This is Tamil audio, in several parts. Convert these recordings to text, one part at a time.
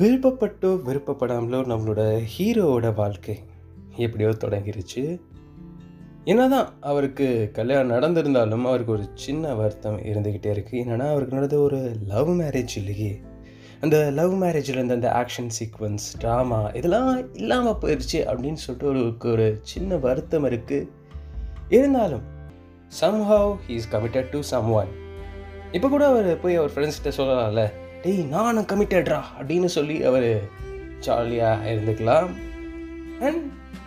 விருப்பப்பட்டோ விருப்பப்படாமலோ நம்மளோட ஹீரோவோட வாழ்க்கை எப்படியோ தொடங்கிருச்சு. என்னதான் அவருக்கு கல்யாணம் நடந்திருந்தாலும் அவருக்கு ஒரு சின்ன வருத்தம் இருந்துக்கிட்டே இருக்குது என்னென்னா அவருக்கு நடந்த ஒரு லவ் மேரேஜ் இல்லையே. அந்த லவ் மேரேஜில் இருந்த அந்த ஆக்ஷன் சீக்வன்ஸ் ட்ராமா இதெல்லாம் இல்லாமல் போயிடுச்சு அப்படின்னு சொல்லிட்டு அவருக்கு ஒரு சின்ன வருத்தம் இருக்குது இருந்தாலும் somehow he is committed to someone இப்போ கூட அவர் போய் அவர் ஃப்ரெண்ட்ஸ்கிட்ட சொல்லலாம்ல? டேய் நானும் கமிட்டட்ரா அப்படின்னு சொல்லி அவர் ஜாலியாக இருந்துக்கலாம். அண்ட்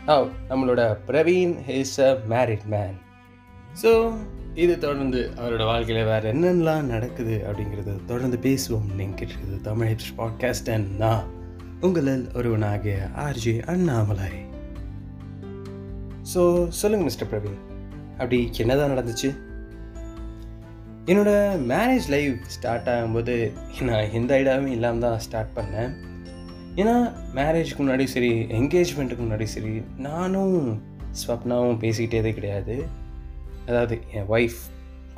ஓ நம்மளோட Praveen is a married man so இது தொடர்ந்து அவரோட வாழ்க்கையில் வேறு என்னென்னலாம் நடக்குது அப்படிங்கிறத தொடர்ந்து பேசுவோம். நீங்கள் கேட்டுருக்குது தமிழ் ஹிப்ஸ் பாட்காஸ்ட் அண்ட் நான் உங்களில் ஒருவனாகிய ஆர்ஜி அண்ணாமலை. ஸோ சொல்லுங்கள் மிஸ்டர் பிரவீன். அப்படி என்னதான் நடந்துச்சு? என்னோட மேரேஜ் லைஃப் ஸ்டார்ட் ஆகும்போது நான் எந்த ஐடியாவும் இல்லாமல் தான் ஸ்டார்ட் பண்ணேன். ஏன்னா மேரேஜ்க்கு முன்னாடி சரி என்கேஜ்மெண்ட்டுக்கு முன்னாடி சரி நானும் ஸ்வப்னாவும் பேசிக்கிட்டேதே கிடையாது. அதாவது என் ஒய்ஃப்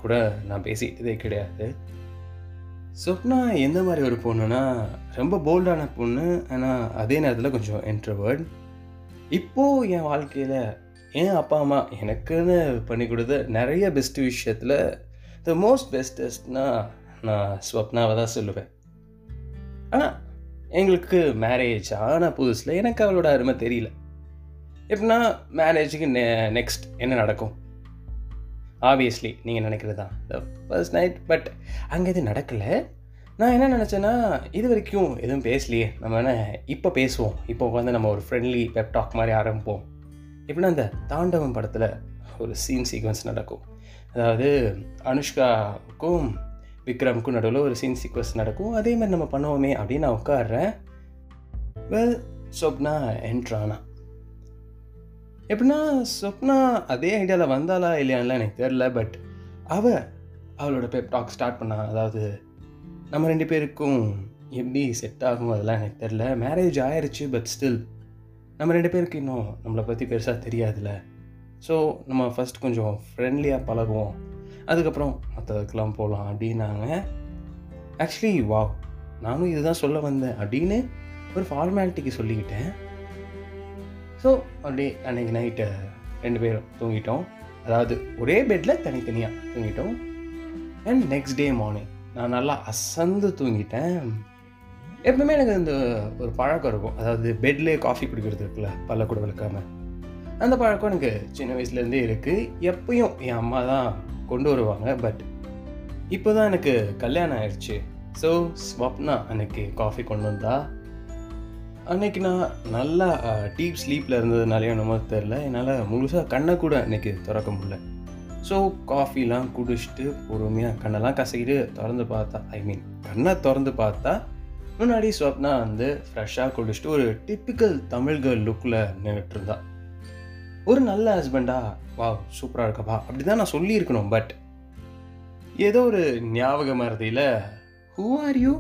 கூட நான் பேசிக்கிட்டதே கிடையாது. ஸ்வப்னா எந்த மாதிரி ஒரு பொண்ணுனா ரொம்ப போல்டான பொண்ணு ஆனால் அதே நேரத்தில் கொஞ்சம் என்ட்ரவர்ட் இப்போது என் வாழ்க்கையில் என் அப்பா அம்மா எனக்குன்னு பண்ணி கொடுத்த நிறைய பெஸ்ட் விஷயத்தில் த மோஸ்ட் பெஸ்டஸ்ட்னா நான் ஸ்வப்னாவை தான் சொல்லுவேன். ஆனால் எங்களுக்கு மேரேஜ் ஆன புதுசில் எனக்கு அவளோட அருமை தெரியல. எப்படின்னா மேரேஜுக்கு நெ நெக்ஸ்ட் என்ன நடக்கும்? ஆப்வியஸ்லி நீங்கள் நினைக்கிறது தான். த ஃபர்ஸ்ட் நைட் பட் அங்கே எதுவும் நடக்கலை. நான் என்ன நினச்சேன்னா இது வரைக்கும் எதுவும் பேசலையே. நம்ம என்ன இப்போ பேசுவோம். இப்போ உட்காந்து நம்ம ஒரு ஃப்ரெண்ட்லி பெப் டாக் மாதிரி ஆரம்பிப்போம். எப்படின்னா அந்த தாண்டவம் படத்தில் ஒரு சீன் சீக்வன்ஸ் நடக்கும். அதாவது அனுஷ்காவுக்கும் விக்ரமுக்கும் நடுவில் ஒரு சீன் சீக்வன்ஸ் நடக்கும். அதே மாதிரி நம்ம பண்ணுவோமே அப்படின்னு நான் உட்காடுறேன் வெல் சொப்னா என்ட்ரானா எப்படின்னா சொப்னா அதே ஐடியாவில் வந்தாலா இல்லையான்லாம் எனக்கு தெரில பட் அவ அவளோட பேர் டாக் ஸ்டார்ட் பண்ணா. அதாவது நம்ம ரெண்டு பேருக்கும் எப்படி செட் ஆகும் அதெல்லாம் எனக்கு தெரில மேரேஜ் ஆயிடுச்சு பட் ஸ்டில் நம்ம ரெண்டு பேருக்கு இன்னும் நம்மளை பற்றி பெருசாக தெரியாதுல்ல. ஸோ நம்ம ஃபஸ்ட் கொஞ்சம் ஃப்ரெண்ட்லியாக பழகுவோம். அதுக்கப்புறம் மற்றதுக்கெல்லாம் போகலாம் அப்படின்னாங்க. ஆக்சுவலி வா நானும் இதுதான் சொல்ல வந்தேன் அப்படின்னு ஒரு ஃபார்மாலிட்டிக்கு சொல்லிக்கிட்டேன். ஸோ அப்படியே அன்றைக்கி நைட்டு ரெண்டு பேரும் தூங்கிட்டோம். அதாவது ஒரே பெட்டில் தனித்தனியாக தூங்கிட்டோம். அண்ட் நெக்ஸ்ட் டே மார்னிங் நான் நல்லா அசந்து தூங்கிட்டேன். எப்பவுமே எனக்கு இந்த ஒரு பழக்கம் இருக்கும். அதாவது பெட்லேயே காஃபி குடிக்கிறது இருக்குல்ல பல்ல கூட விளக்காமல் அந்த பழக்கம் எனக்கு சின்ன வயசுலேருந்தே இருக்குது எப்பயும் என் அம்மா தான் கொண்டு வருவாங்க பட் இப்போ தான் எனக்கு கல்யாணம் ஆயிடுச்சு. ஸோ ஸ்வப்னா அன்னைக்கு காஃபி கொண்டு வந்தா. அன்னைக்கு நான் நல்லா டீப் ஸ்லீப்பில் இருந்ததுனாலே என்னமோ தெரில என்னால் முழுசாக கண்ணை கூட அன்னைக்கு திறக்க முடியல. ஸோ காஃபிலாம் குடிச்சிட்டு பொறுமையாக கண்ணெல்லாம் கசக்கிட்டு திறந்து பார்த்தா ஐ மீன் கண்ணை திறந்து பார்த்தா முன்னாடி ஸ்வப்னா வந்து ஃப்ரெஷ்ஷாக குடிச்சிட்டு ஒரு டிப்பிக்கல் தமிழ் கேர்ள் லுக்கில் நின்றுட்டு இருந்தா. ஒரு நல்ல ஹஸ்பண்டா வா சூப்பராக இருக்கப்பா. அப்படி தான் நான் சொல்லியிருக்கணும் பட் ஏதோ ஒரு ஞாபக மறதியில் ஹூ ஆர் யூ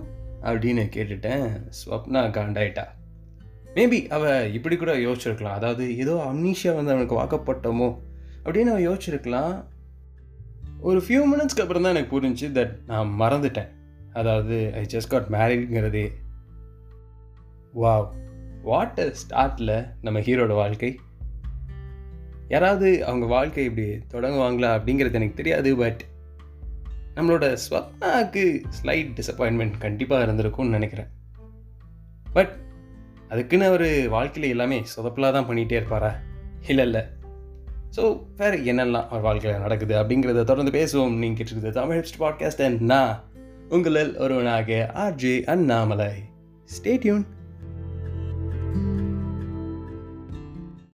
அப்படின்னு கேட்டுட்டேன். ஸ்வப்னா காண்டாயிட்டா. மேபி அவள் இப்படி கூட யோசிச்சிருக்கலாம். அதாவது ஏதோ அம்னீஷியா வந்து அவனுக்கு வாக்கப்பட்டோமோ அப்படின்னு அவன் யோசிச்சிருக்கலாம். ஒரு ஃபியூ மினிட்ஸ்க்கு அப்புறம் தான் எனக்கு புரிஞ்சு தட் நான் மறந்துட்டேன். அதாவது ஐ ஜஸ்ட் காட் மேரிட்ங்கிறதே வாவ் வாட் ஸ்டார்ட்டில் நம்ம ஹீரோட வாழ்க்கை. யாராவது அவங்க வாழ்க்கை இப்படி தொடங்குவாங்களா அப்படிங்கிறது எனக்கு தெரியாது பட் நம்மளோட ஸ்வப்னாவுக்கு ஸ்லைட் டிசப்பாயின்மெண்ட் கண்டிப்பாக இருந்திருக்கும்னு நினைக்கிறேன். பட் அதுக்குன்னு அவர் வாழ்க்கையில் எல்லாமே சொதப்பலாக தான் பண்ணிகிட்டே இருப்பாரா? இல்லை இல்லை. ஸோ வேறு என்னெல்லாம் அவர் வாழ்க்கையில் நடக்குது அப்படிங்கிறத தொடர்ந்து பேசுவோம். நீங்கள் கேட்டுருக்குது தமிழ் பாட்காஸ்ட் அண்ட் நான் உங்களில் ஒருவனாக ஆர்ஜே அண்ணாமலை. ஸ்டேட்யூன்